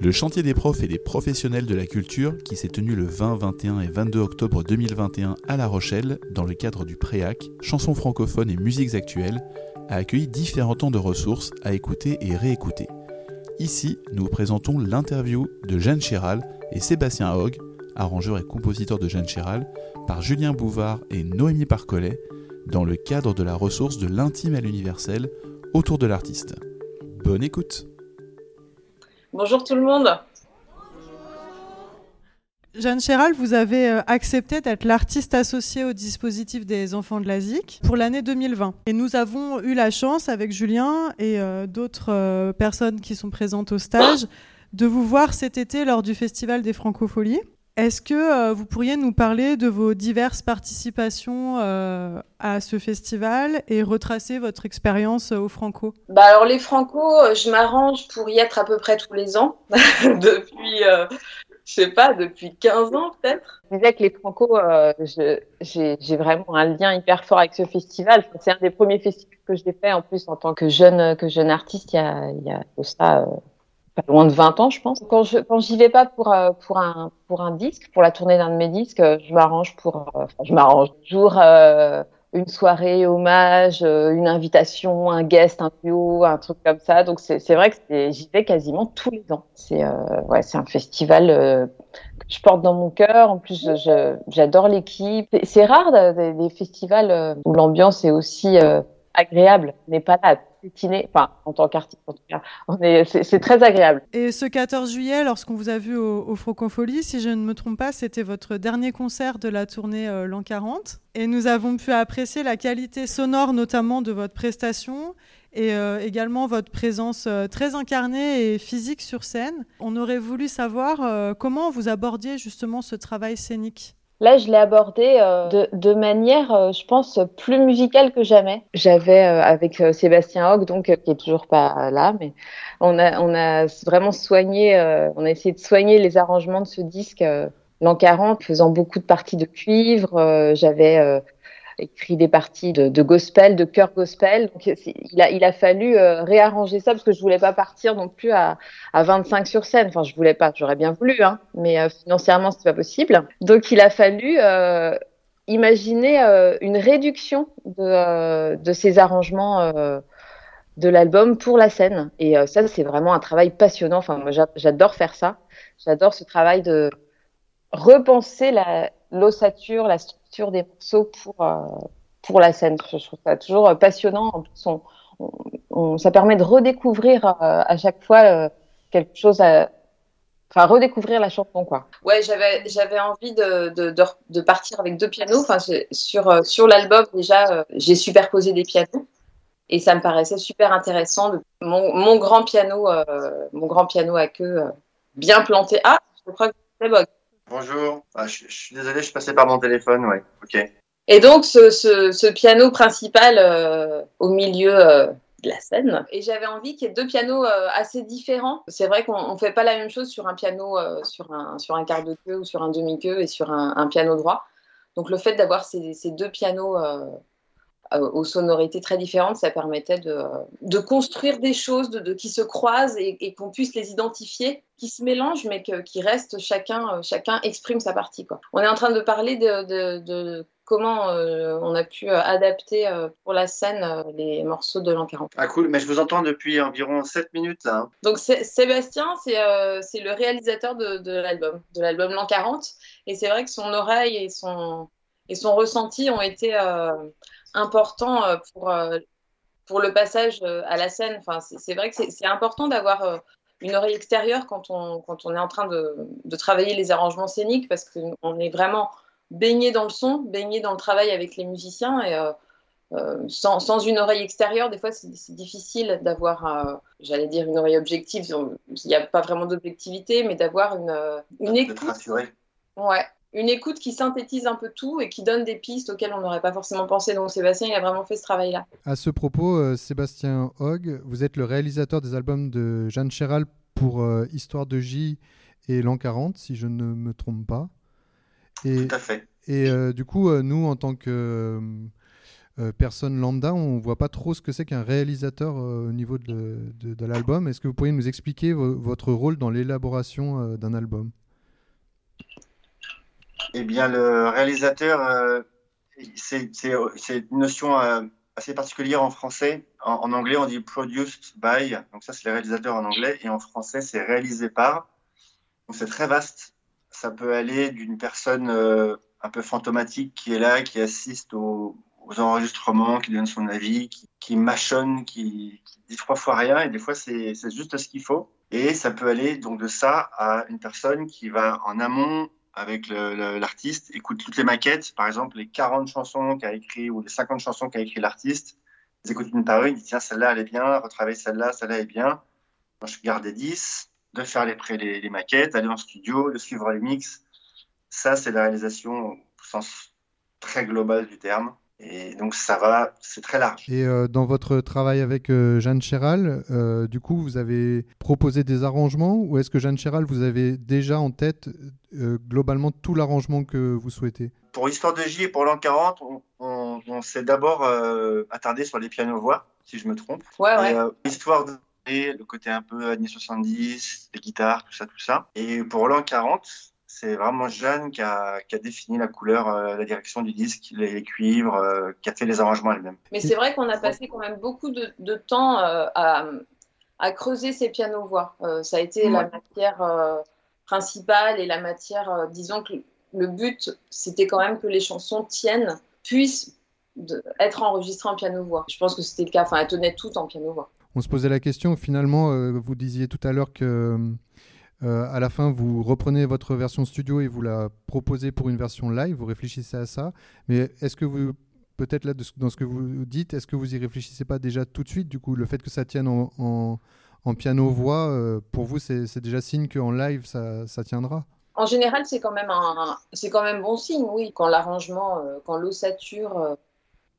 Le chantier des profs et des professionnels de la culture, qui s'est tenu le 20, 21 et 22 octobre 2021 à La Rochelle, dans le cadre du Préac, chansons francophones et musiques actuelles, a accueilli différents temps de ressources à écouter et réécouter. Ici, nous vous présentons l'interview de Jeanne Chéral et Sébastien Hogg, arrangeur et compositeur de Jeanne Chéral, par Julien Bouvard et Noémie Parcollet, dans le cadre de la ressource de l'intime à l'universel autour de l'artiste. Bonne écoute Bonjour tout le monde. Jeanne Chéral, vous avez euh, accepté d'être l'artiste associé au dispositif des enfants de la ZIC pour l'année 2020. Et nous avons eu la chance, avec Julien et euh, d'autres euh, personnes qui sont présentes au stage, de vous voir cet été lors du Festival des Francopholies. Est-ce que euh, vous pourriez nous parler de vos diverses participations euh, à ce festival et retracer votre expérience euh, au Franco? Bah alors les Franco, je m'arrange pour y être à peu près tous les ans depuis je sais pas, depuis 15 ans peut-être. Je disais que les Franco, j'ai vraiment un lien hyper fort avec ce festival. C'est un des premiers festivals que j'ai fait en plus en tant que jeune, que jeune artiste il y a, il y a ça pas loin de 20 ans, je pense. Quand je quand j'y vais pas pour euh, pour un pour un disque, pour la tournée d'un de mes disques, euh, je m'arrange pour euh, je m'arrange toujours une soirée hommage, une invitation, un guest, un duo, un truc comme ça. Donc c'est c'est vrai que j'y vais quasiment tous les ans. C'est ouais, c'est un festival que je porte dans mon cœur. En plus, j'adore l'équipe. C'est rare des, festivals où l'ambiance est aussi agréable, n'est pas là en tant qu'artiste en tout cas, c'est très agréable. Et ce 14 juillet, lorsqu'on vous a vu au, au Francofolie, si je ne me trompe pas, c'était votre dernier concert de la tournée euh, L'An 40, et nous avons pu apprécier la qualité sonore notamment de votre prestation et euh, également votre présence euh, très incarnée et physique sur scène. On aurait voulu savoir comment vous abordiez justement ce travail scénique? Là, je l'ai abordé euh, de, de, manière, euh, je pense, plus musicale que jamais. J'avais euh, avec Sébastien Hogg, donc qui est toujours pas là, mais on a, on a vraiment soigné, on a essayé de soigner les arrangements de ce disque l'an 40, faisant beaucoup de parties de cuivre. J'avais écrit des parties de, gospel, de chœur gospel. Il a, il a fallu euh, réarranger ça parce que je voulais pas partir non plus à, à 25 sur scène. Enfin, je voulais pas, j'aurais bien voulu, hein, mais euh, financièrement, c'était pas possible. Donc, il a fallu euh, imaginer euh, une réduction de, de ces arrangements de l'album pour la scène. Et ça, c'est vraiment un travail passionnant. Enfin, moi, j'adore faire ça. J'adore ce travail de repenser la l'ossature, la structure des morceaux pour, euh, pour la scène. Je trouve ça toujours euh, passionnant. En plus, on, ça permet de redécouvrir euh, à chaque fois quelque chose enfin redécouvrir la chanson quoi. Ouais, j'avais j'avais envie de, de, de, partir avec deux pianos. Enfin, sur sur l'album déjà, j'ai superposé des pianos et ça me paraissait super intéressant. Mon, mon grand piano, mon grand piano à queue bien planté. Ah, je crois que c'est bon. Bonjour, ah, je, suis désolé, je suis passé par mon téléphone, ouais, ok. Et donc ce, ce, ce piano principal euh, au milieu euh, de la scène. Et j'avais envie qu'il y ait deux pianos euh, assez différents. C'est vrai qu'on ne fait pas la même chose sur un piano, sur, un, sur un quart de queue ou sur un demi-queue et sur un, un, piano droit. Donc le fait d'avoir ces, ces, deux pianos euh, aux sonorités très différentes, ça permettait de, de construire des choses de, de, qui se croisent et, et qu'on puisse les identifier, qui se mélangent, mais que, qui restent chacun, euh, chacun exprime sa partie. Quoi. On est en train de parler de, de comment euh, on a pu adapter euh, pour la scène euh, les morceaux de l'an 40. Ah cool, mais je vous entends depuis environ 7 minutes là. Hein. Donc Sébastien, c'est le réalisateur de, de l'album, de l'album l'an 40, et c'est vrai que son oreille et son, et son ressenti ont été important euh, pour, euh, pour le passage euh, à la scène. Enfin, c'est vrai que c'est important d'avoir une oreille extérieure quand on, quand on est en train de, de travailler les arrangements scéniques parce qu'on est vraiment baigné dans le son, baigné dans le travail avec les musiciens et euh, sans, sans, une oreille extérieure, des fois c'est difficile d'avoir, euh, j'allais dire une oreille objective, il n'y a pas vraiment d'objectivité, mais d'avoir une, une écoute. Ouais, une écoute qui synthétise un peu tout et qui donne des pistes auxquelles on n'aurait pas forcément pensé. Donc Sébastien, il a vraiment fait ce travail-là. À ce propos, euh, Sébastien Hogg, vous êtes le réalisateur des albums de Jeanne Chéral pour euh, Histoire de J et L'An 40, si je ne me trompe pas. Et, Tout à fait. Et euh, du coup, nous, en tant que euh, personne lambda, on voit pas trop ce que c'est qu'un réalisateur euh, au niveau de, de- de l'album. Est-ce que vous pourriez nous expliquer vo- votre rôle dans l'élaboration euh, d'un album? Eh bien, le réalisateur, euh, c'est une notion euh, assez particulière en français. En, anglais, on dit produced by, donc ça c'est le réalisateur en anglais, et en français, c'est réalisé par. Donc c'est très vaste. Ça peut aller d'une personne euh, un peu fantomatique qui est là, qui assiste aux, enregistrements, qui donne son avis, qui, qui mâchonne, qui, qui dit trois fois rien, et des fois c'est juste ce qu'il faut. Et ça peut aller donc de ça à une personne qui va en amont avec l'artiste, écoute toutes les maquettes, par exemple les 40 chansons qu'a écrit ou les 50 chansons qu'a écrit l'artiste, ils écoutent une par une, disent tiens celle-là elle est bien, retravaille celle-là, celle-là est bien. Moi je garde les 10, de faire les, les, les maquettes, aller en studio, de suivre les mix. Ça c'est la réalisation au sens très global du terme. Et donc ça va, c'est très large. Et euh, dans votre travail avec euh, Jeanne Chéral, euh, du coup, vous avez proposé des arrangements ou est-ce que Jeanne Chéral, vous avez déjà en tête euh, globalement tout l'arrangement que vous souhaitez? Pour Histoire de J et pour l'an 40, on, on- on s'est d'abord euh, attardé sur les pianos-voix, si je me trompe. Ouais, ouais. Et, euh, histoire de et le côté un peu années 70, les guitares, tout ça, tout ça. Et pour l'an 40, c'est vraiment Jeanne qui a, qui a défini la couleur, euh, la direction du disque, les, les cuivres, euh, qui a fait les arrangements elle-même. Mais c'est vrai qu'on a passé quand même beaucoup de, de temps euh, à, à creuser ces pianos-voix. Euh, ça a été la matière euh, principale et la matière, euh, disons que le but, c'était quand même que les chansons tiennent, puissent de- être enregistrées en piano-voix. Je pense que c'était le cas, enfin, elles tenaient toutes en piano-voix. On se posait la question, finalement, euh, vous disiez tout à l'heure que euh, à la fin, vous reprenez votre version studio et vous la proposez pour une version live, vous réfléchissez à ça. Mais est-ce que vous, peut-être là, dans ce que vous dites, est-ce que vous y réfléchissez pas déjà tout de suite? Du coup, le fait que ça tienne en, piano-voix, euh, pour vous, c'est déjà signe qu'en live, ça, tiendra? En général, c'est quand même un, c'est quand même bon signe, oui. Quand l'arrangement, euh, quand l'ossature euh,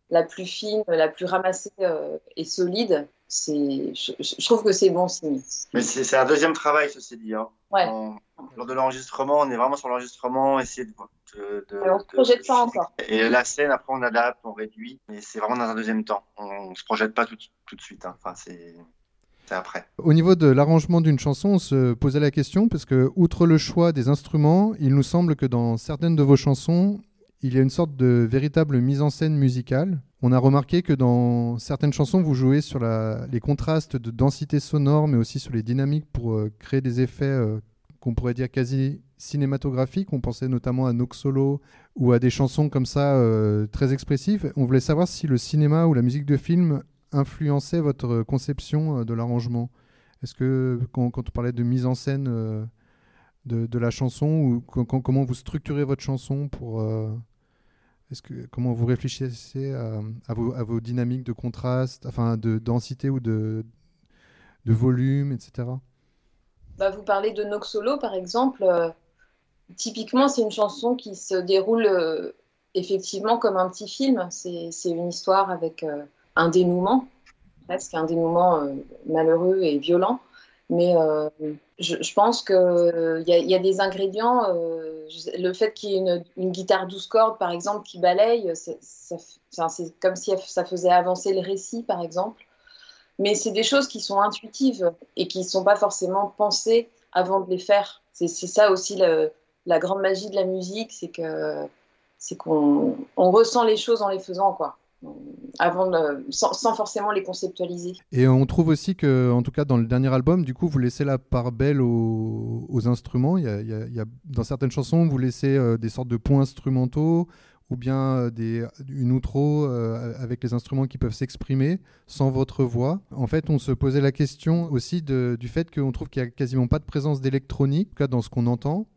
la plus fine, la plus ramassée euh, est solide, je, je trouve que c'est bon signe. Mais c'est un deuxième travail, ceci dit. hein. Ouais. On- lors de l'enregistrement, on est vraiment sur l'enregistrement, essayer de. de, de- Mais on se de- projette pas encore. Et la scène, après, on adapte, on réduit, mais c'est vraiment dans un deuxième temps. On ne se projette pas tout, tout de suite. hein. Enfin, c'est c'est après. Au niveau de l'arrangement d'une chanson, on se posait la question parce que, outre le choix des instruments, il nous semble que dans certaines de vos chansons, il y a une sorte de véritable mise en scène musicale. On a remarqué que dans certaines chansons, vous jouez sur les contrastes de densité sonore, mais aussi sur les dynamiques pour euh, créer des effets euh, qu'on pourrait dire quasi cinématographiques. On pensait notamment à Noxolo ou à des chansons comme ça euh, très expressives. On voulait savoir si le cinéma ou la musique de film influençait votre conception de l'arrangement. Est-ce que quand, on parlait de mise en scène de, la chanson ou co- co- comment vous structurez votre chanson pour comment vous réfléchissez à, vos, dynamiques de contraste, enfin de densité ou de, volume, etc. Bah, vous parlez de Noxolo, par exemple. euh, typiquement, c'est une chanson qui se déroule euh, effectivement comme un petit film. C'est une histoire avec euh, un dénouement, presque un dénouement malheureux et violent. Mais euh, je, pense qu'il y, a- y a des ingrédients. euh, le fait qu'il y ait une, guitare 12 cordes, par exemple, qui balaye, c'est comme si ça faisait avancer le récit, par exemple. Mais c'est des choses qui sont intuitives et qui ne sont pas forcément pensées avant de les faire. C'est ça aussi la grande magie de la musique, c'est qu'on on ressent les choses en les faisant, quoi. Avant sans, forcément les conceptualiser. Et on trouve aussi que, en tout cas dans le dernier album, du coup, vous laissez la part belle aux, instruments. Il y a, il y a- dans certaines chansons, vous laissez euh, des sortes de points instrumentaux ou bien euh, des, une outro euh, avec les instruments qui peuvent s'exprimer sans votre voix. En fait, on se posait la question aussi du fait qu'on trouve qu'il n'y a quasiment pas de présence d'électronique, en tout cas dans ce qu'on entend.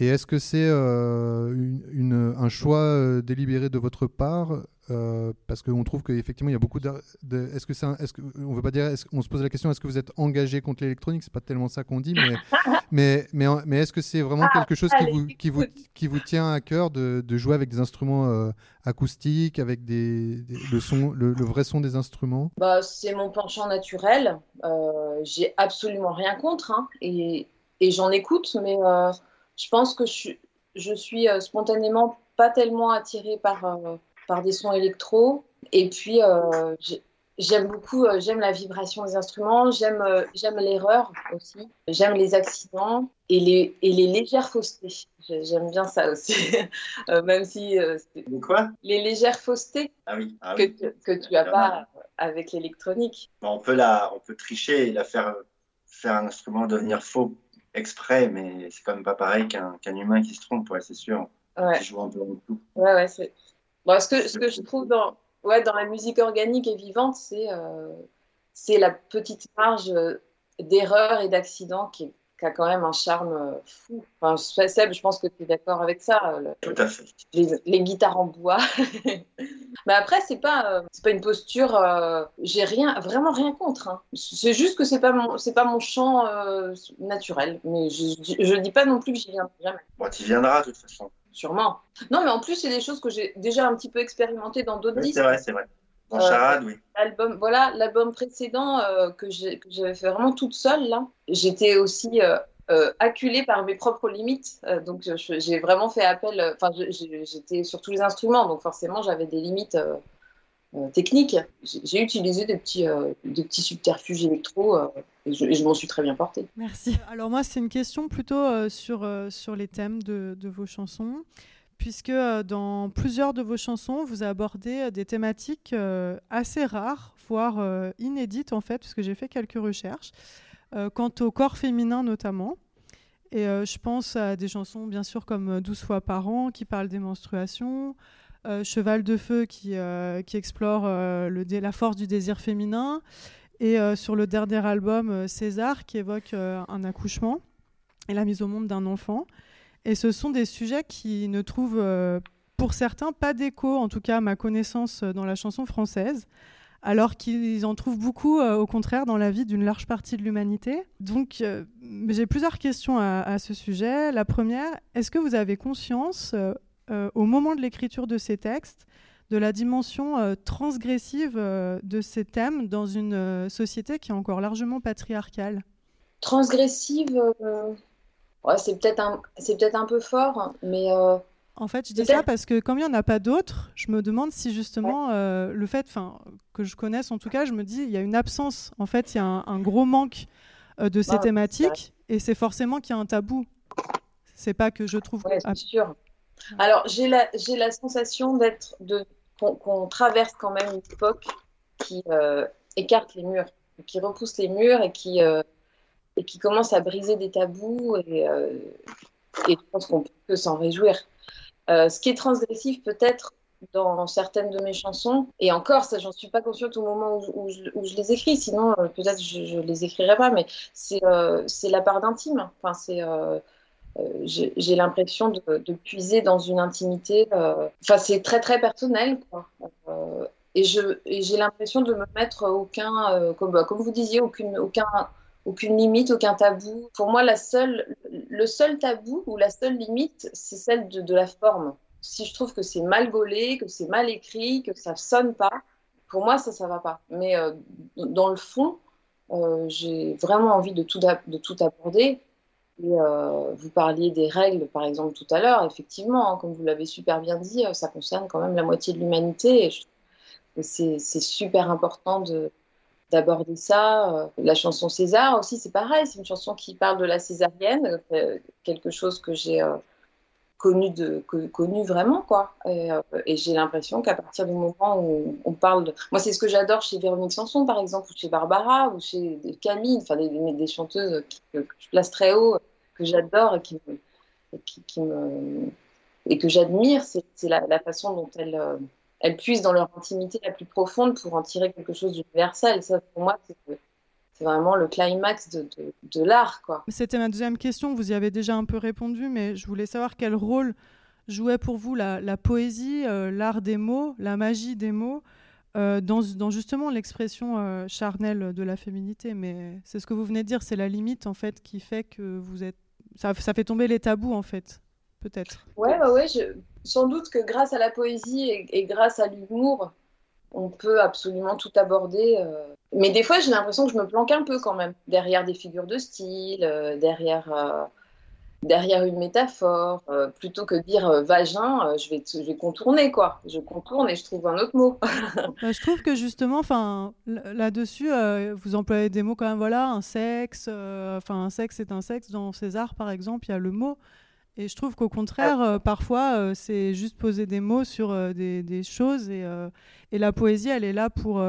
Et est-ce que c'est euh, une- une- un choix euh, délibéré de votre part euh, Parce qu'on trouve qu'effectivement, il y a beaucoup de. de- est-ce que c'est est-ce que on veut pas dire On se pose la question est-ce que vous êtes engagé contre l'électronique? C'est pas tellement ça qu'on dit, mais mais mais, mais est-ce que c'est vraiment Ah, quelque chose qui vous qui vous qui vous tient à cœur de, de jouer avec des instruments euh, acoustiques, avec des, des- le son, le, le vrai son des instruments? Bah, c'est mon penchant naturel. Euh, J'ai absolument rien contre. hein, et et j'en écoute, mais euh, je pense que je, suis- je suis euh, spontanément pas tellement attirée par, euh, par des sons électro. Et puis, J'aime beaucoup, euh, j'aime la vibration des instruments, j'aime euh, j'aime l'erreur aussi, j'aime les accidents et les, et les légères faussetés. J'aime bien ça aussi, euh, même si... quoi? Les légères faussetés ah oui, ah que, que, tu n'as pas avec l'électronique. on, peut la, on peut tricher et la faire, faire un instrument devenir faux exprès, mais c'est quand même pas pareil qu'un humain qui se trompe, ouais, c'est sûr. Ouais. Qui joue un peu en tout. Ouais, ouais, c'est... Bon, ce que, ce que je trouve dans ouais, dans la musique organique et vivante, c'est euh, la petite marge euh, d'erreur et d'accident qui, qui, a quand même un charme euh, fou. Enfin, Seb, je pense que tu es d'accord avec ça. Tout à fait. Les, guitares en bois. Mais après, c'est pas, c'est pas une posture. J'ai rien, vraiment rien contre. Hein. C'est juste que c'est pas mon, c'est pas mon chant naturel. Mais je, je, dis pas non plus que j'y viendrai jamais. Bon, tu viendras de toute façon. Sûrement. Non, mais en plus, c'est des choses que j'ai déjà un petit peu expérimentées dans d'autres oui, disques. C'est vrai, c'est vrai. Dans Charade, oui. L'album, voilà, l'album précédent euh, que j'avais fait vraiment toute seule, là. J'étais aussi euh, euh, acculée par mes propres limites. donc, j'ai vraiment fait appel. Enfin, j'étais sur tous les instruments, donc forcément, j'avais des limites euh, technique. J'ai utilisé des petits, euh, des petits subterfuges électro euh, et je, m'en suis très bien portée. Merci. Alors moi, c'est une question plutôt sur, sur les thèmes de, de vos chansons puisque dans plusieurs de vos chansons, vous abordez des thématiques assez rares, voire inédites en fait, puisque j'ai fait quelques recherches, quant au corps féminin notamment. Et je pense à des chansons bien sûr comme 12 fois par an qui parlent des menstruations, euh, Cheval de Feu qui, euh, explore euh, la force du désir féminin, et sur le dernier album César qui évoque un accouchement et la mise au monde d'un enfant. Et ce sont des sujets qui ne trouvent pour certains pas d'écho, en tout cas à ma connaissance, dans la chanson française alors qu'ils en trouvent beaucoup, au contraire, dans la vie d'une large partie de l'humanité. Donc, j'ai plusieurs questions à, ce sujet. La première, est-ce que vous avez conscience, euh, au moment de l'écriture de ces textes, de la dimension euh, transgressive euh, de ces thèmes dans une société qui est encore largement patriarcale? Transgressive, ouais, c'est peut-être un, peut un peu fort, mais... En fait, je dis ça parce que comme il n'y en a pas d'autres, je me demande si justement le fait, que je connaisse en tout cas, je me dis il y a une absence. En fait, il y a un, gros manque de ces thématiques et c'est forcément qu'il y a un tabou. C'est pas que je trouve. Ouais, c'est sûr. Alors, j'ai la, j'ai la sensation d'être, de, qu'on, traverse quand même une époque qui euh, écarte les murs, qui repousse les murs et qui, euh, et qui commence à briser des tabous. Et, euh, je pense qu'on peut s'en réjouir. ce qui est transgressif, peut-être, dans certaines de mes chansons, et encore, ça, j'en suis pas consciente au moment où, je, je, les écris, sinon, peut-être je, ne les écrirais pas, mais c'est, la part d'intime. Enfin, c'est euh, j'ai l'impression de, puiser dans une intimité. Euh, enfin, c'est très très personnel, quoi. Euh, et j'ai l'impression de me mettre aucun, comme, bah, comme vous disiez, aucun, aucune limite, aucun tabou. Pour moi, la seule, le seul tabou ou la seule limite, c'est celle de, de, la forme. Si je trouve que c'est mal gaulé, que c'est mal écrit, que ça sonne pas, pour moi, ça, ça va pas. Mais dans le fond, j'ai vraiment envie de tout, de aborder. Euh, vous parliez des règles, par exemple, tout à l'heure. Effectivement, hein, comme vous l'avez super bien dit, euh, ça concerne quand même la moitié de l'humanité. Et, c'est super important d'aborder ça. Euh, la chanson César aussi, c'est pareil. C'est une chanson qui parle de la césarienne, quelque chose que j'ai connu, de, connu vraiment. quoi. Et, j'ai l'impression qu'à partir du moment où on parle de... Moi, c'est ce que j'adore chez Véronique Sanson, par exemple, ou chez Barbara, ou chez Camille, enfin des, des, chanteuses que je place très haut que j'adore et qui me, et que j'admire, c'est la, la, façon dont elles, euh, elles puissent dans leur intimité la plus profonde pour en tirer quelque chose d'universel. Ça, pour moi, c'est vraiment le climax de, l'art. C'était ma deuxième question, vous y avez déjà un peu répondu, mais je voulais savoir quel rôle jouait pour vous la, poésie, euh, l'art des mots, la magie des mots, euh, dans, dans, justement l'expression charnelle de la féminité. Mais c'est ce que vous venez de dire, c'est la limite en fait qui fait que vous êtes ça, fait tomber les tabous en fait, peut-être. Ouais, ouais, ouais sans doute que grâce à la poésie et, grâce à l'humour, on peut absolument tout aborder. Euh. Mais des fois, j'ai l'impression que je me planque un peu quand même derrière des figures de style, euh, derrière, euh, derrière une métaphore. Plutôt que dire vagin, je, vais, je vais contourner, quoi. Je contourne et je trouve un autre mot. Bah, je trouve que justement, là-dessus, vous employez des mots quand même, voilà, un sexe, enfin, un sexe est un sexe. Dans César, par exemple, il y a le mot. Et je trouve qu'au contraire, parfois, c'est juste poser des mots sur des, des, choses. Et, et, la poésie, elle est là pour,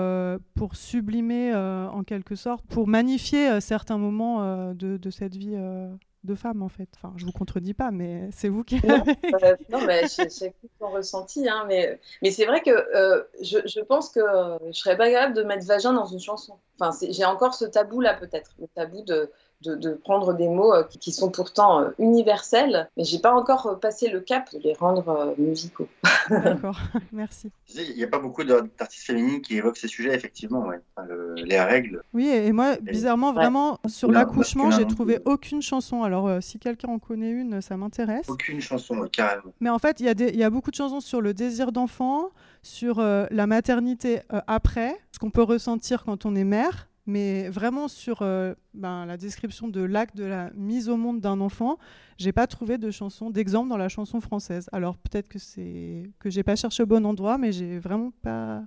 pour sublimer, en quelque sorte, pour magnifier certains moments de, de, cette vie de femmes en fait. Enfin, je vous contredis pas, mais c'est vous qui. Non, euh, non mais j'ai ton ressenti, hein, mais, mais c'est vrai que euh, je, je, pense que je serais pas capable de mettre vagin dans une chanson. Enfin, j'ai encore ce tabou là peut-être, le tabou de de, prendre des mots euh, qui, sont pourtant euh, universels, mais j'ai pas encore euh, passé le cap de les rendre musicaux. D'accord, merci. Il n'y a pas beaucoup d'artistes féminines qui évoquent ces sujets, effectivement, les règles. Oui, et moi, bizarrement, vraiment, sur l'accouchement, j'ai trouvé aucune chanson. Alors, si quelqu'un en connaît une, ça m'intéresse. Aucune chanson, carrément. Mais en fait, il y, y, a beaucoup de chansons sur le désir d'enfant, sur la maternité après, ce qu'on peut ressentir quand on est mère mais vraiment sur euh, ben, la description de l'acte de la mise au monde d'un enfant, j'ai pas trouvé de chanson d'exemple dans la chanson française. Alors peut-être que c'est que j'ai pas cherché au bon endroit, mais j'ai vraiment pas,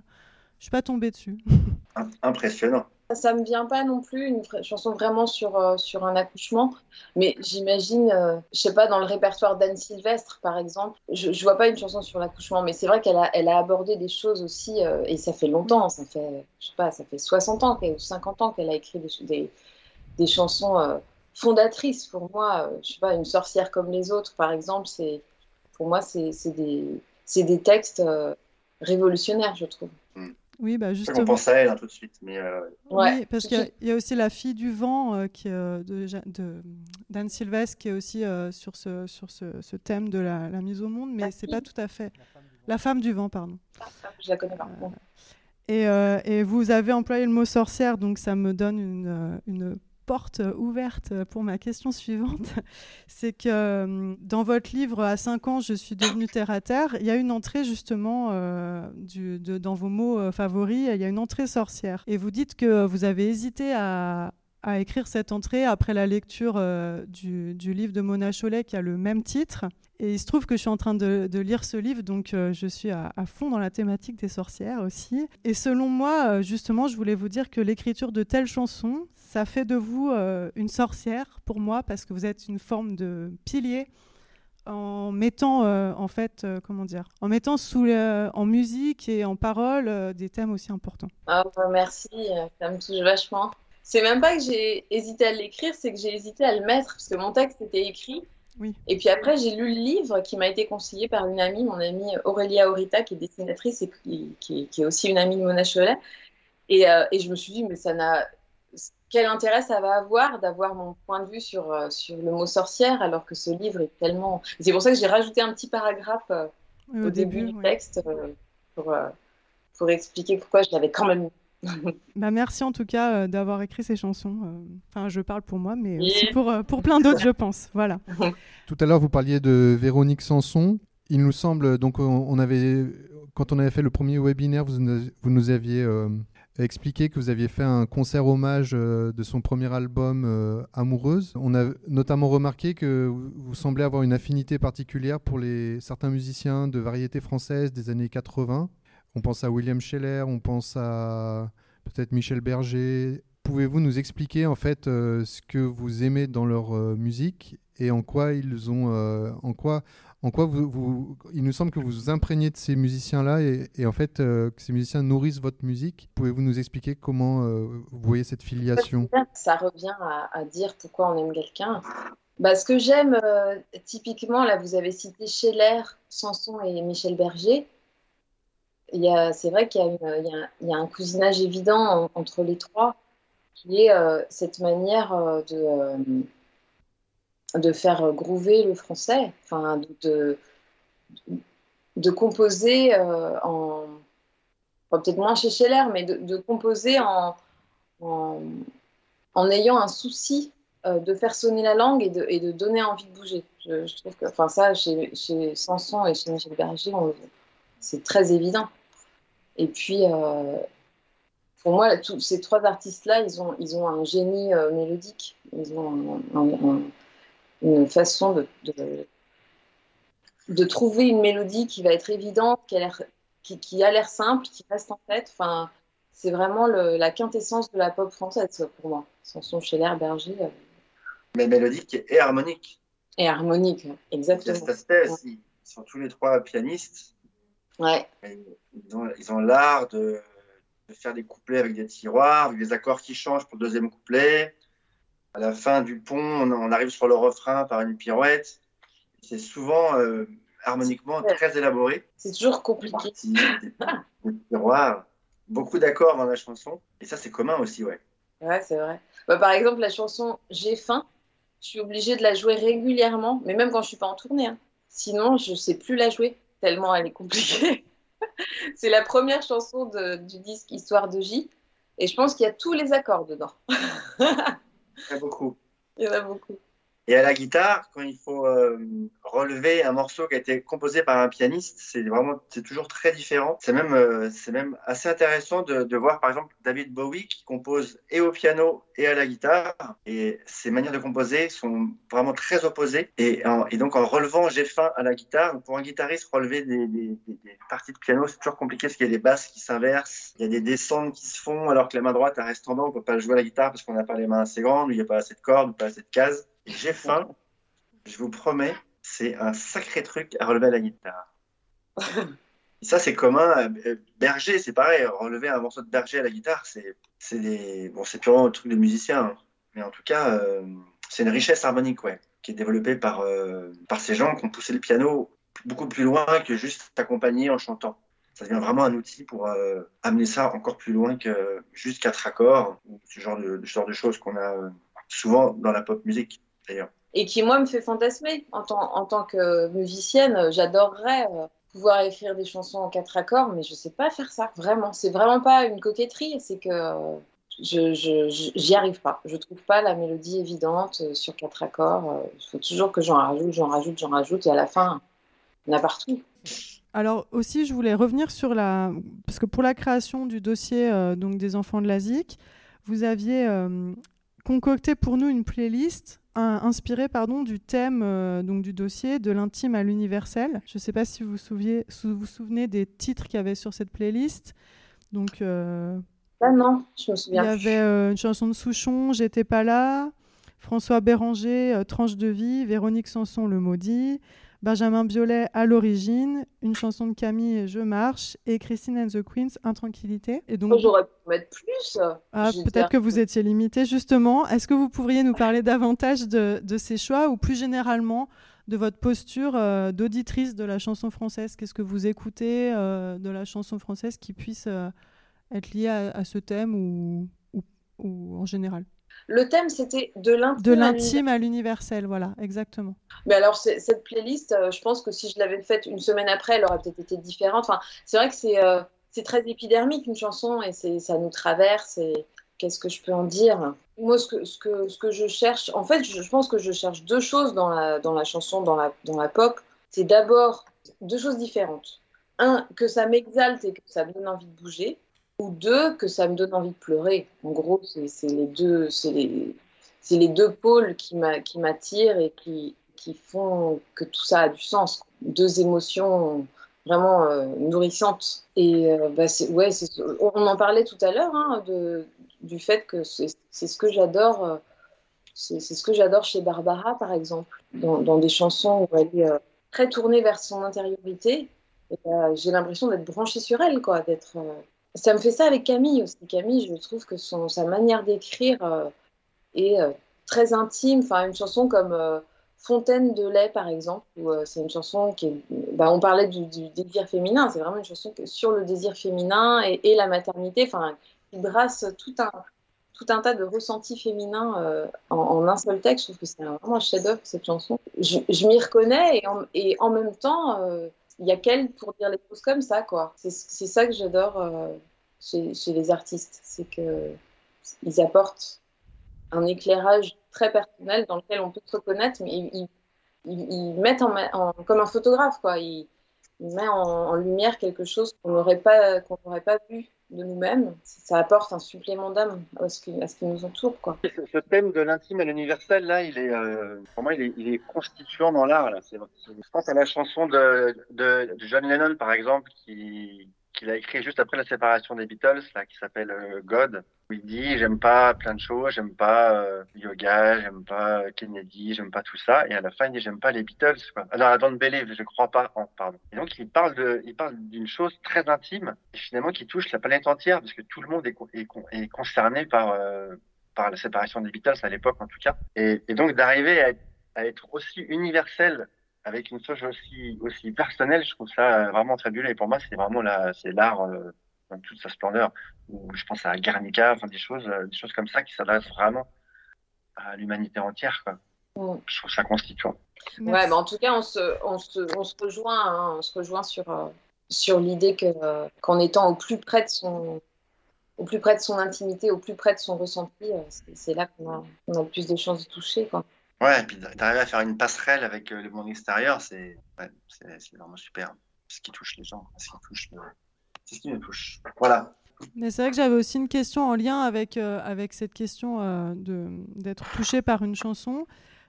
je suis pas tombée dessus. Impressionnant ça me vient pas non plus une chanson vraiment sur, euh, sur un accouchement, mais j'imagine, euh, je sais pas, dans le répertoire d'Anne Sylvestre par exemple, je, je vois pas une chanson sur l'accouchement, mais c'est vrai qu'elle a, elle a abordé des choses aussi, euh, et ça fait longtemps, ça fait, je sais pas, ça fait 60 ans ou 50 ans qu'elle a écrit des, des, des chansons fondatrices pour moi. je sais pas, Une sorcière comme les autres par exemple, c'est pour moi, c'est des, des textes révolutionnaires, je trouve. Mm. Oui, bah justement. On pense à elle hein, tout de suite. Mais euh, Oui, parce qu'il y, a aussi La fille du vent euh, qui, euh, de, d'Anne Sylvestre qui est aussi sur, ce, sur ce, ce, thème de la, la, mise au monde, mais c'est pas tout à fait. La femme du vent, pardon. Ah, je la connais pas. Et, et, vous avez employé le mot sorcière, donc ça me donne une, une porte ouverte pour ma question suivante. C'est que euh, dans votre livre À 5 ans, je suis devenue terre à terre, il y a une entrée justement euh, dans vos mots euh, favoris, il y a une entrée sorcière. Et vous dites que vous avez hésité à, à écrire cette entrée après la lecture du, du, livre de Mona Chollet qui a le même titre. Et il se trouve que je suis en train de, lire ce livre, donc je suis à, fond dans la thématique des sorcières aussi. Et selon moi, justement, je voulais vous dire que l'écriture de telles chansons, ça fait de vous euh, une sorcière pour moi parce que vous êtes une forme de pilier en mettant euh, en fait euh, comment dire en mettant sous en musique et en parole des thèmes aussi importants. Bah, merci, ça me touche vachement. C'est même pas que j'ai hésité à l'écrire, c'est que j'ai hésité à le mettre parce que mon texte était écrit. Oui. Et puis après, j'ai lu le livre qui m'a été conseillé par une amie, mon amie Aurélia Aurita, qui est dessinatrice et qui, qui, est aussi une amie de Mona Cholet. Et, et, je me suis dit, mais ça n'a quel intérêt ça va avoir d'avoir mon point de vue sur, euh, sur le mot sorcière alors que ce livre est tellement... C'est pour ça que j'ai rajouté un petit paragraphe euh, au, début, du texte euh, pour, pour expliquer pourquoi je l'avais quand même bah merci en tout cas d'avoir écrit ces chansons. Enfin, je parle pour moi, mais aussi pour, pour plein d'autres, je pense. Voilà. Tout à l'heure, vous parliez de Véronique Sanson. Il nous semble, donc, on avait, quand on avait fait le premier webinaire, vous, vous nous aviez expliqué que vous aviez fait un concert hommage euh, de son premier album euh, Amoureuse. On a notamment remarqué que vous semblez avoir une affinité particulière pour les, certains musiciens de variété française des années 80. On pense à William Scheller, on pense à peut-être Michel Berger. Pouvez-vous nous expliquer en fait euh, ce que vous aimez dans leur musique et en quoi ils ont, en quoi en quoi vous, il nous semble que vous vous imprégnez de ces musiciens-là et, en fait euh, que ces musiciens nourrissent votre musique. Pouvez-vous nous expliquer comment euh, vous voyez cette filiation? Ça revient à, dire pourquoi on aime quelqu'un. Bah, ce que j'aime, euh, typiquement, là, vous avez cité Scheller, Sanson et Michel Berger. C'est vrai qu'il y, a un cousinage évident entre les trois, qui est cette manière de de faire groover le français, enfin de, composer euh, en peut-être moins chez Scheller, mais de, composer en, ayant un souci euh, de faire sonner la langue et de, donner envie de bouger. Je, trouve que, ça, chez, chez Sanson et chez Michel Berger, c'est très évident. Et puis, euh, pour moi, tous ces trois artistes-là, ils ont, ils ont un génie mélodique. Ils ont un, une façon de, de, trouver une mélodie qui va être évidente, qui a l'air, qui, a l'air simple, qui reste en tête. Enfin, c'est vraiment la quintessence de la pop française pour moi. Sanson, Scheller, Berger. Euh. Mais mélodique et harmonique. Et harmonique, exactement. Cet aspect, ils sont tous les trois pianistes. Ouais. Ils ont, ils ont l'art de, de, faire des couplets avec des tiroirs, avec des accords qui changent pour le deuxième couplet. À la fin du pont, on, arrive sur le refrain par une pirouette. C'est souvent euh, harmoniquement très élaboré. C'est toujours compliqué. Des, tiroirs, beaucoup d'accords dans la chanson. Et ça, c'est commun aussi, ouais. Ouais, c'est vrai. Bah, par exemple, la chanson J'ai faim, je suis obligée de la jouer régulièrement, mais même quand je suis pas en tournée. Hein. Sinon, je sais plus la jouer tellement elle est compliquée. c'est la première chanson du disque Histoire de J. Et je pense qu'il y a tous les accords dedans. Il y en a beaucoup. Il y en a beaucoup. Et à la guitare, quand il faut euh, relever un morceau qui a été composé par un pianiste, c'est vraiment, c'est toujours très différent. C'est même, euh, c'est même assez intéressant de, voir, par exemple, David Bowie qui compose et au piano et à la guitare. Et ses manières de composer sont vraiment très opposées. Et, donc, en relevant J'ai faim à la guitare, pour un guitariste, relever des, parties de piano, c'est toujours compliqué parce qu'il y a des basses qui s'inversent, il y a des descentes qui se font, alors que la main droite, reste en bas, on peut pas jouer à la guitare parce qu'on n'a pas les mains assez grandes, ou il n'y a pas assez de cordes, ou pas assez de cases. J'ai faim, je vous promets, c'est un sacré truc à relever à la guitare. ça, c'est commun. Euh, Berger, c'est pareil. Relever un morceau de Berger à la guitare, c'est des... bon, purement un truc de musicien. Hein. Mais en tout cas, euh, c'est une richesse harmonique ouais, qui est développée par, euh, par ces gens qui ont poussé le piano beaucoup plus loin que juste accompagner en chantant. Ça devient vraiment un outil pour amener ça encore plus loin que juste quatre accords, ou ce genre de, ce genre de choses qu'on a souvent dans la pop musique d'ailleurs et qui, moi, me fait fantasmer. En tant, que musicienne, j'adorerais euh, pouvoir écrire des chansons en quatre accords, mais je ne sais pas faire ça, vraiment. C'est vraiment pas une coquetterie, c'est que je j'y arrive pas. Je trouve pas la mélodie évidente euh, sur quatre accords. Euh, il faut toujours que j'en rajoute, j'en rajoute, j'en rajoute, et à la fin, en a partout. Alors aussi, je voulais revenir sur la... Parce que pour la création du dossier donc des enfants de la ZIC, vous aviez concocté pour nous une playlist inspiré pardon, du thème euh, donc du dossier de l'intime à l'universel. Je ne sais pas si vous vous, vous souvenez des titres qu'il y avait sur cette playlist. Donc, euh, ah non, je me souviens. Il y avait euh, une chanson de Souchon, J'étais pas là, François Béranger, Tranche de vie, Véronique Sanson, Le Maudit, Benjamin Biolay à l'origine, une chanson de Camille Je marche et Christine and the Queens Intranquillité. Et donc j'aurais pu mettre plus. Ah, peut-être que vous étiez limité justement. Est-ce que vous pourriez nous parler davantage de, ces choix ou plus généralement de votre posture euh, d'auditrice de la chanson française? Qu'est-ce que vous écoutez euh, de la chanson française qui puisse euh, être lié à, ce thème ou, ou en général? Le thème, c'était de l'intime. De l'intime à l'universel, voilà, exactement. Mais alors, cette playlist, euh, je pense que si je l'avais faite une semaine après, elle aurait peut-être été différente. Enfin, c'est vrai que c'est euh, très épidermique, une chanson, et ça nous traverse. Et qu'est-ce que je peux en dire? Moi, ce que, ce, que, ce que je cherche, en fait, je, pense que je cherche deux choses dans la, dans la chanson, dans la, dans la pop. C'est d'abord deux choses différentes. Un, que ça m'exalte et que ça me donne envie de bouger ou deux que ça me donne envie de pleurer. En gros, c'est les deux, c'est les, deux pôles qui m'attirent et qui, font que tout ça a du sens. Deux émotions vraiment euh, nourrissantes. Et euh, bah, ouais, on en parlait tout à l'heure hein, du fait que c'est ce que j'adore. Euh, c'est ce que j'adore chez Barbara, par exemple, dans, dans, des chansons où elle est très tournée vers son intériorité. J'ai l'impression d'être branchée sur elle, quoi, d'être ça me fait ça avec Camille aussi. Camille, je trouve que son, sa manière d'écrire euh, est euh, très intime. Enfin, une chanson comme euh, Fontaine de lait, par exemple, où c'est une chanson qui est. Bah, on parlait du, désir féminin. C'est vraiment une chanson sur le désir féminin et, la maternité. Enfin, qui brasse tout un, tout un tas de ressentis féminins en, un seul texte. Je trouve que c'est vraiment un chef-d'œuvre cette chanson. Je, m'y reconnais et en, et en, même temps il y a qu'elle pour dire les choses comme ça, quoi. C'est ça que j'adore euh, chez, les artistes, c'est que ils apportent un éclairage très personnel dans lequel on peut se reconnaître, mais ils, ils, mettent en, comme un photographe, quoi. Ils, mettent en, lumière quelque chose qu'on n'aurait pas, qu'on n'aurait pas vu de nous-mêmes, ça apporte un supplément d'âme à ce qui, à ce qui nous entoure. Quoi. Ce, thème de l'intime et l'universel, là, il est, euh, pour moi, il est, il est constituant dans l'art. Je pense à la chanson de, de, de John Lennon, par exemple, qui, qu'il a écrit juste après la séparation des Beatles, là, qui s'appelle euh, God, où il dit j'aime pas plein de choses, j'aime pas euh, yoga, j'aime pas Kennedy, j'aime pas tout ça, et à la fin il dit j'aime pas les Beatles. Quoi. Alors, I don't believe, je crois pas en, pardon. Et donc il parle de, il parle d'une chose très intime, et finalement qui touche la planète entière, parce que tout le monde est, est, est concerné par euh, par la séparation des Beatles à l'époque en tout cas, et, et donc d'arriver à, à être aussi universel avec une chose aussi, aussi personnelle, je trouve ça euh, vraiment fabuleux. Et pour moi, c'est vraiment la, c'est l'art euh, dans toute sa splendeur. Où je pense à Guernica, enfin des choses, euh, des choses comme ça qui s'adressent vraiment à l'humanité entière. Quoi. Mm. Je trouve ça constituant. Ouais, mais en tout cas, on se, on se, on se rejoint, hein, on se rejoint sur, sur l'idée que qu'en étant au plus près de son, au plus près de son intimité, au plus près de son ressenti, c'est là qu'on a, a, le plus de chances de toucher. Quoi. Ouais, et puis d'arriver à faire une passerelle avec euh, le monde extérieur, c'est ouais, vraiment super. C'est ce qui touche les gens, c'est ce qui me touche. Voilà. Mais c'est vrai que j'avais aussi une question en lien avec, euh, avec cette question euh, d'être touché par une chanson,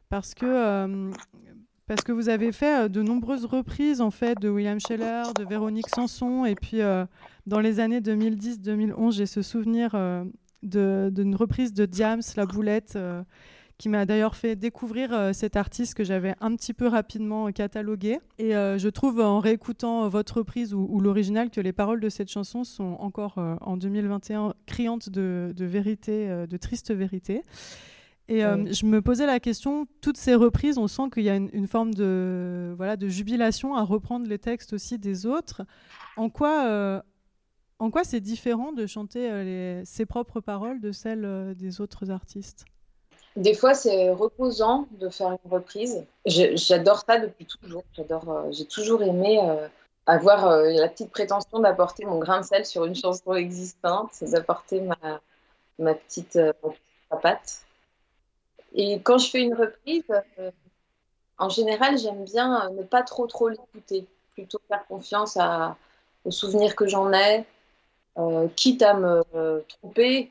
parce que, euh, parce que vous avez fait de nombreuses reprises en fait de William Scheller, de Véronique Sanson, et puis dans les années 2010-2011, j'ai ce souvenir d'une reprise de Diams, La Boulette qui m'a d'ailleurs fait découvrir euh, cet artiste que j'avais un petit peu rapidement catalogué. Et euh, je trouve en réécoutant votre reprise ou, l'original que les paroles de cette chanson sont encore euh, en 2021 criantes de, vérité, de triste vérité. Et je me posais la question, toutes ces reprises, on sent qu'il y a une, forme de, voilà, de jubilation à reprendre les textes aussi des autres. En quoi, en quoi c'est différent de chanter ses propres paroles de celles des autres artistes? Des fois, c'est reposant de faire une reprise. J'adore ça depuis toujours. J'adore. Euh, j'ai toujours aimé euh, avoir euh, la petite prétention d'apporter mon grain de sel sur une chanson existante, d'apporter ma, ma petite patte. Et quand je fais une reprise, en général, j'aime bien ne pas trop trop l'écouter, plutôt faire confiance à, aux souvenirs que j'en ai, quitte à me tromper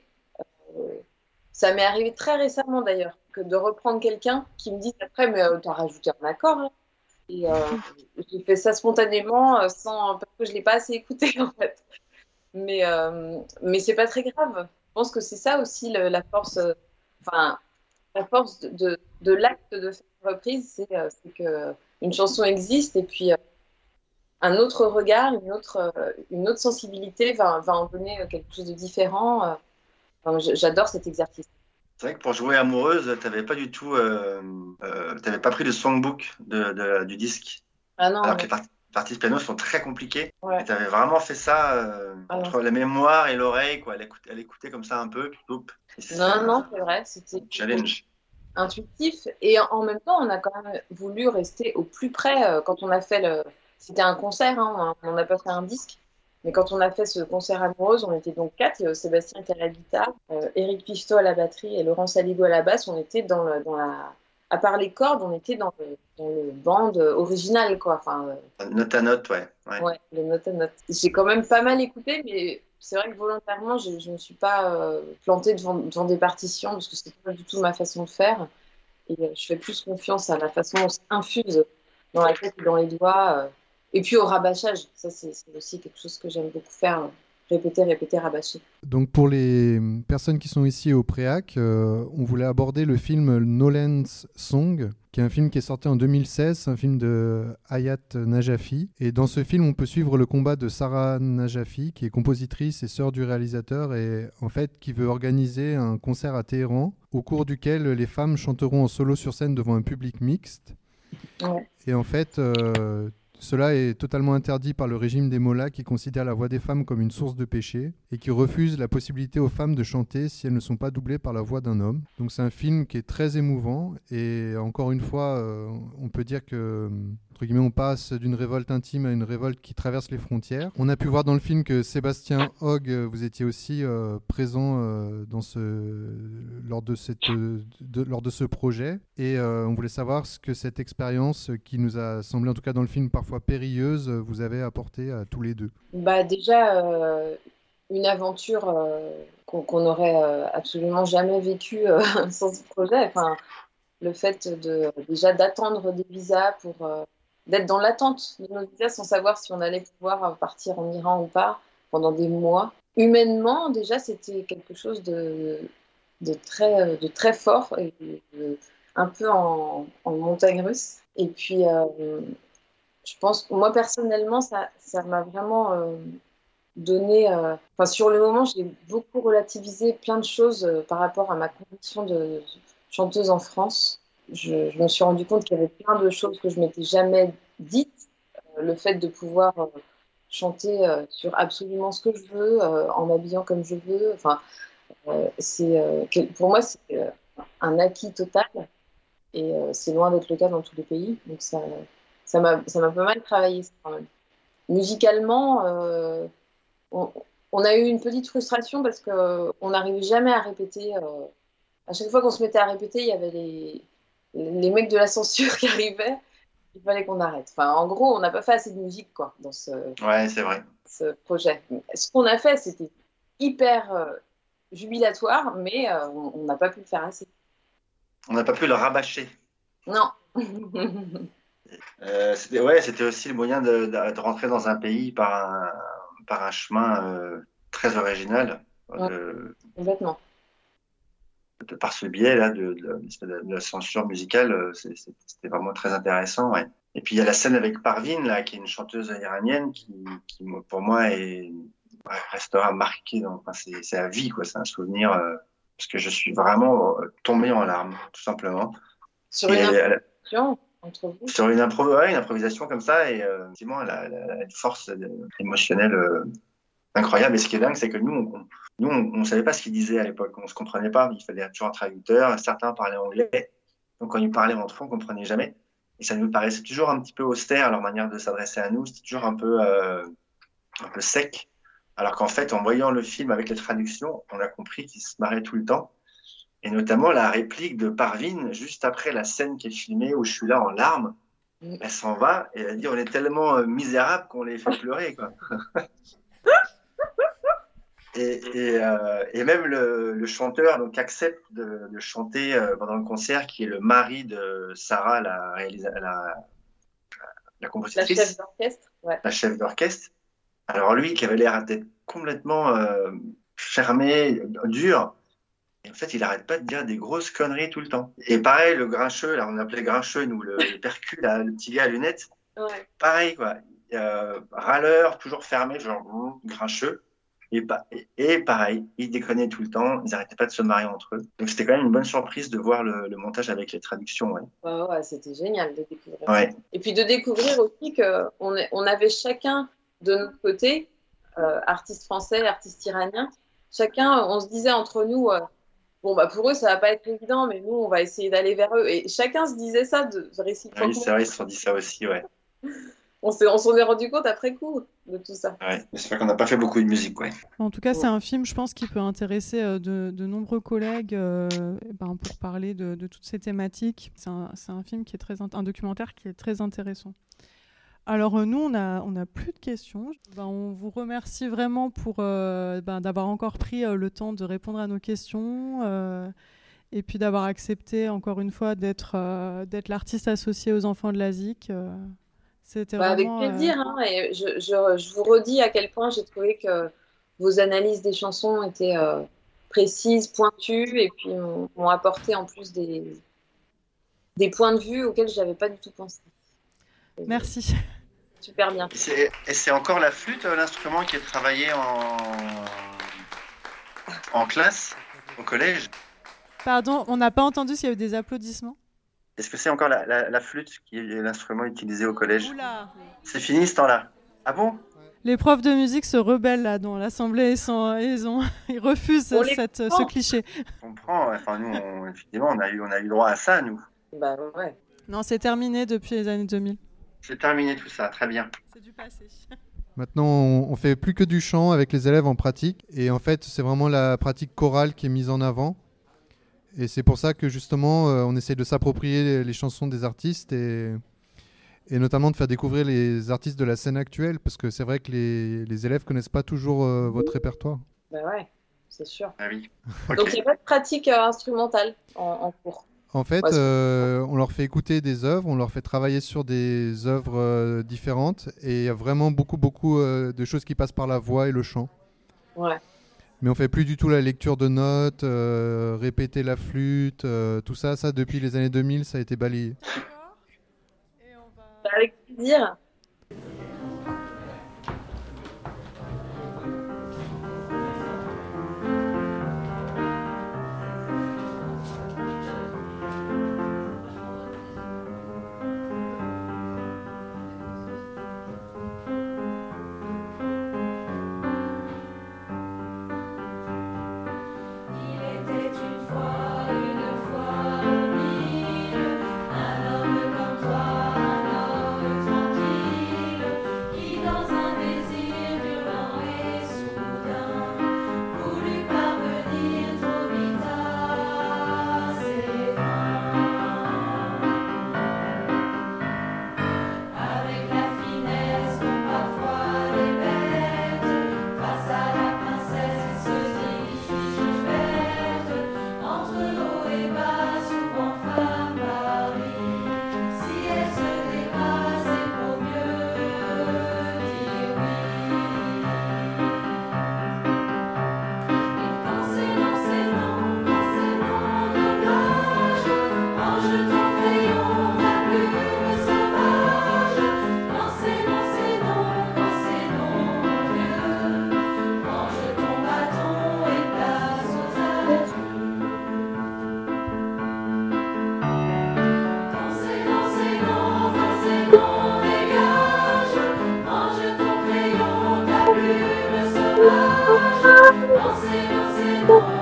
ça m'est arrivé très récemment d'ailleurs, que de reprendre quelqu'un qui me dit après, mais euh, t'as rajouté un accord. Et euh, j'ai fait ça spontanément, euh, sans, parce que je ne l'ai pas assez écouté en fait. Mais, mais c'est pas très grave. Je pense que c'est ça aussi la force, enfin, la force de, de, l'acte de faire une reprise, c'est que une chanson existe et puis un autre regard, une autre, une autre sensibilité va, va en donner quelque chose de différent J'adore cet exercice. C'est vrai que pour jouer amoureuse, tu n'avais pas du tout, euh, euh pas pris le songbook de, du disque. Ah non. Alors que les parties, de piano sont très compliquées. Tu avais vraiment fait ça euh, ah entre la mémoire et l'oreille, quoi. Elle écoutait, elle écoutait comme ça un peu, puis Non, non, c'est vrai. C'était challenge. Intuitif. Et en même temps, on a quand même voulu rester au plus près euh, quand on a fait le. C'était un concert, hein, on n'a pas fait un disque. Mais quand on a fait ce concert amoureuse, on était donc quatre. Sébastien était à la guitare, Eric euh, Pifto à la batterie et Laurent Saligo à la basse. On était dans, dans la. À part les cordes, on était dans le, dans le band original, quoi. Enfin, euh, Note à note, ouais. Ouais, le note à note. J'ai quand même pas mal écouté, mais c'est vrai que volontairement, je ne me suis pas euh, plantée devant, devant, des partitions parce que c'est pas du tout ma façon de faire. Et je fais plus confiance à la façon dont on s'infuse dans la tête et dans les doigts. Et puis au rabâchage, ça c'est aussi quelque chose que j'aime beaucoup faire, répéter, répéter, rabâcher. Donc pour les personnes qui sont ici au Préac, euh, on voulait aborder le film Nolan's Song, qui est un film qui est sorti en 2016, un film de Hayat Najafi. Et dans ce film, on peut suivre le combat de Sarah Najafi, qui est compositrice et sœur du réalisateur, et en fait qui veut organiser un concert à Téhéran, au cours duquel les femmes chanteront en solo sur scène devant un public mixte. Et en fait, euh, cela est totalement interdit par le régime des Mollahs qui considère la voix des femmes comme une source de péché et qui refuse la possibilité aux femmes de chanter si elles ne sont pas doublées par la voix d'un homme. Donc c'est un film qui est très émouvant et encore une fois, euh, on peut dire que on passe d'une révolte intime à une révolte qui traverse les frontières. On a pu voir dans le film que Sébastien Hogg, vous étiez aussi euh, présent euh, lors, de cette, lors de ce projet. Et euh, on voulait savoir ce que cette expérience, qui nous a semblé en tout cas dans le film parfois périlleuse, vous avait apporté à tous les deux. Bah déjà, une aventure qu'on n'aurait absolument jamais vécue sans ce projet. Enfin, le fait de déjà d'attendre des visas pour d'être dans l'attente de nos visas sans savoir si on allait pouvoir partir en Iran ou pas pendant des mois. Humainement, déjà, c'était quelque chose de, très, de très fort et un peu en, montagne russe. Et puis, euh, je pense moi, personnellement, ça m'a vraiment euh, donné. Euh, enfin, sur le moment, j'ai beaucoup relativisé plein de choses par rapport à ma condition de chanteuse en France je, me suis rendu compte qu'il y avait plein de choses que je m'étais jamais dites. Euh, le fait de pouvoir euh, chanter euh, sur absolument ce que je veux, en m'habillant comme je veux. Enfin, c'est pour moi c'est un acquis total et c'est loin d'être le cas dans tous les pays. Donc ça, m'a, ça pas mal travaillé. Musicalement, on, on, a eu une petite frustration parce que on n'arrivait jamais à répéter. à chaque fois qu'on se mettait à répéter, il y avait les les mecs de la censure qui arrivaient, il fallait qu'on arrête. Enfin, en gros, on n'a pas fait assez de musique quoi, dans ce, ouais, c'est vrai. ce projet. Ce qu'on a fait, c'était hyper euh, jubilatoire, mais euh, on n'a pas pu le faire assez. On n'a pas pu le rabâcher. Non. euh, c'était, ouais, c'était aussi le moyen de, de, rentrer dans un pays par un, par un chemin très original. Complètement par ce biais-là de, la censure musicale, euh, c'était vraiment très intéressant. Et puis il y a la scène avec Parvin, là, qui est une chanteuse iranienne, qui, pour moi est, restera marquée. Enfin, c'est à vie, quoi. C'est un souvenir euh, parce que je suis vraiment euh, tombé en larmes, tout simplement. Sur une improvisation entre vous Sur une, improvisation comme ça, et effectivement, elle a, une force émotionnelle incroyable. Et ce qui est dingue, c'est que nous, on, nous, on ne savait pas ce qu'ils disaient à l'époque. On ne se comprenait pas. Il fallait toujours un traducteur. Certains parlaient anglais. Donc, quand ils parlaient entre eux, on ne comprenait jamais. Et ça nous paraissait toujours un petit peu austère, leur manière de s'adresser à nous. C'était toujours un peu, euh, un peu sec. Alors qu'en fait, en voyant le film avec les traductions, on a compris qu'ils se marraient tout le temps. Et notamment la réplique de Parvin, juste après la scène qui est filmée où je suis là en larmes. Mm. Elle s'en va et elle dit On est tellement euh, misérable qu'on les fait pleurer. Quoi. Et, euh, et, même le, le, chanteur donc accepte de, de chanter euh, pendant le concert, qui est le mari de Sarah, la, la, la compositrice. La chef d'orchestre. Ouais. La chef d'orchestre. Alors lui, qui avait l'air d'être complètement euh, fermé, dur, et en fait, il arrête pas de dire des grosses conneries tout le temps. Et pareil, le grincheux, là, on appelait grincheux, nous, le, le percu, là, le petit gars à lunettes. Ouais. Pareil, quoi. Euh, râleur, toujours fermé, genre grincheux. Et, et, pareil, ils déconnaient tout le temps, ils n'arrêtaient pas de se marier entre eux. Donc c'était quand même une bonne surprise de voir le, montage avec les traductions. Ouais. ouais, c'était génial de découvrir. Et puis de découvrir aussi qu'on on avait chacun de notre côté, euh, artiste français, artiste iranien, chacun, on se disait entre nous, euh, bon, bah pour eux, ça va pas être évident, mais nous, on va essayer d'aller vers eux. Et chacun se disait ça de, de réciproquement. Oui, c'est vrai, ils se sont dit ça aussi, ouais. on s'en est, rendu compte après coup de tout ça. Ouais, c'est vrai qu'on n'a pas fait beaucoup de musique, ouais. En tout cas, c'est un film, je pense, qui peut intéresser euh, de, nombreux collègues euh, ben, pour parler de, toutes ces thématiques. C'est un, film qui est très, un documentaire qui est très intéressant. Alors euh, nous, on a, on a plus de questions. Ben, on vous remercie vraiment pour ben, d'avoir encore pris le temps de répondre à nos questions et puis d'avoir accepté encore une fois d'être d'être l'artiste associé aux enfants de la ZIC. Bah, avec plaisir. Euh, hein, et je, je, vous redis à quel point j'ai trouvé que vos analyses des chansons étaient euh, précises, pointues, et puis m'ont apporté en plus des, des points de vue auxquels je n'avais pas du tout pensé. Merci. Super bien. Et c'est encore la flûte, euh, l'instrument qui est travaillé en, en classe, au collège? Pardon, on n'a pas entendu s'il y avait des applaudissements? Est-ce que c'est encore la, flûte qui est l'instrument utilisé au collège C'est fini ce temps-là. Ah bon les profs de musique se rebellent là dans l'assemblée, ils, ils, ont, ils refusent cette, ce cliché. On comprend, enfin nous, effectivement, on a, eu, on a eu droit à ça, nous. Bah ouais. Non, c'est terminé depuis les années 2000. C'est terminé tout ça, très bien. C'est du passé. Maintenant, on, on fait plus que du chant avec les élèves en pratique, et en fait, c'est vraiment la pratique chorale qui est mise en avant. Et c'est pour ça que justement, euh, on essaie de s'approprier les, chansons des artistes et, Et notamment de faire découvrir les artistes de la scène actuelle, parce que c'est vrai que les, les élèves connaissent pas toujours euh, votre répertoire. Bah ouais, c'est sûr. Ah oui. Donc il n'y a pas de pratique euh, instrumentale en, en cours. En fait, euh, on leur fait écouter des œuvres, on leur fait travailler sur des œuvres euh, différentes, et il y a vraiment beaucoup, beaucoup euh, de choses qui passent par la voix et le chant. Ouais. Mais on fait plus du tout la lecture de notes, euh, répéter la flûte, euh, tout ça, ça depuis les années 2000, ça a été balayé. Bah, avec plaisir. Plume sauvage. Quand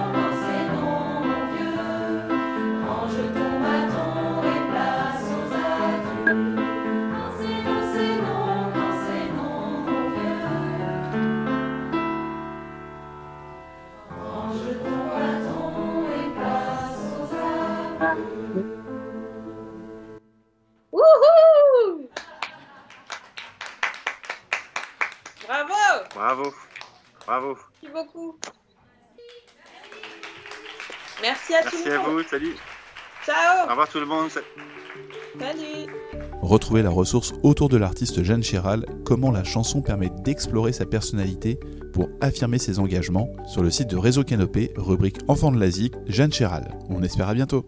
tout le monde. Salut. Retrouvez la ressource autour de l'artiste Jeanne Chéral, comment la chanson permet d'explorer sa personnalité pour affirmer ses engagements, sur le site de Réseau Canopé, rubrique Enfants de la ZIC, Jeanne Chéral. On espère à bientôt.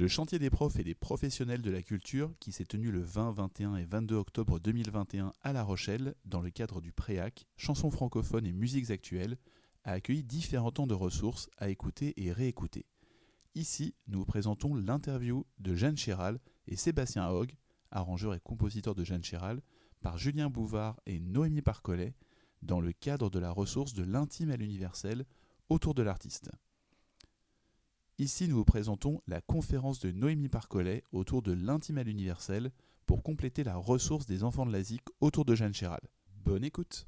Le chantier des profs et des professionnels de la culture, qui s'est tenu le 20, 21 et 22 octobre 2021 à La Rochelle, dans le cadre du Préac, chansons francophones et musiques actuelles, a accueilli différents temps de ressources à écouter et réécouter. Ici, nous vous présentons l'interview de Jeanne Chéral et Sébastien Hogg, arrangeur et compositeur de Jeanne Chéral, par Julien Bouvard et Noémie Parcollet, dans le cadre de la ressource de l'intime à l'universel autour de l'artiste. Ici, nous vous présentons la conférence de Noémie Parcollet autour de l'intime à l'universel pour compléter la ressource des enfants de la ZIC autour de Jeanne Chéral. Bonne écoute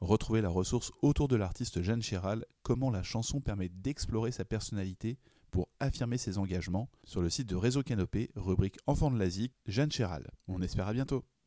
Retrouvez la ressource autour de l'artiste Jeanne Chéral, comment la chanson permet d'explorer sa personnalité pour affirmer ses engagements, sur le site de Réseau Canopé, rubrique Enfants de la ZIC, Jeanne Chéral. On espère à bientôt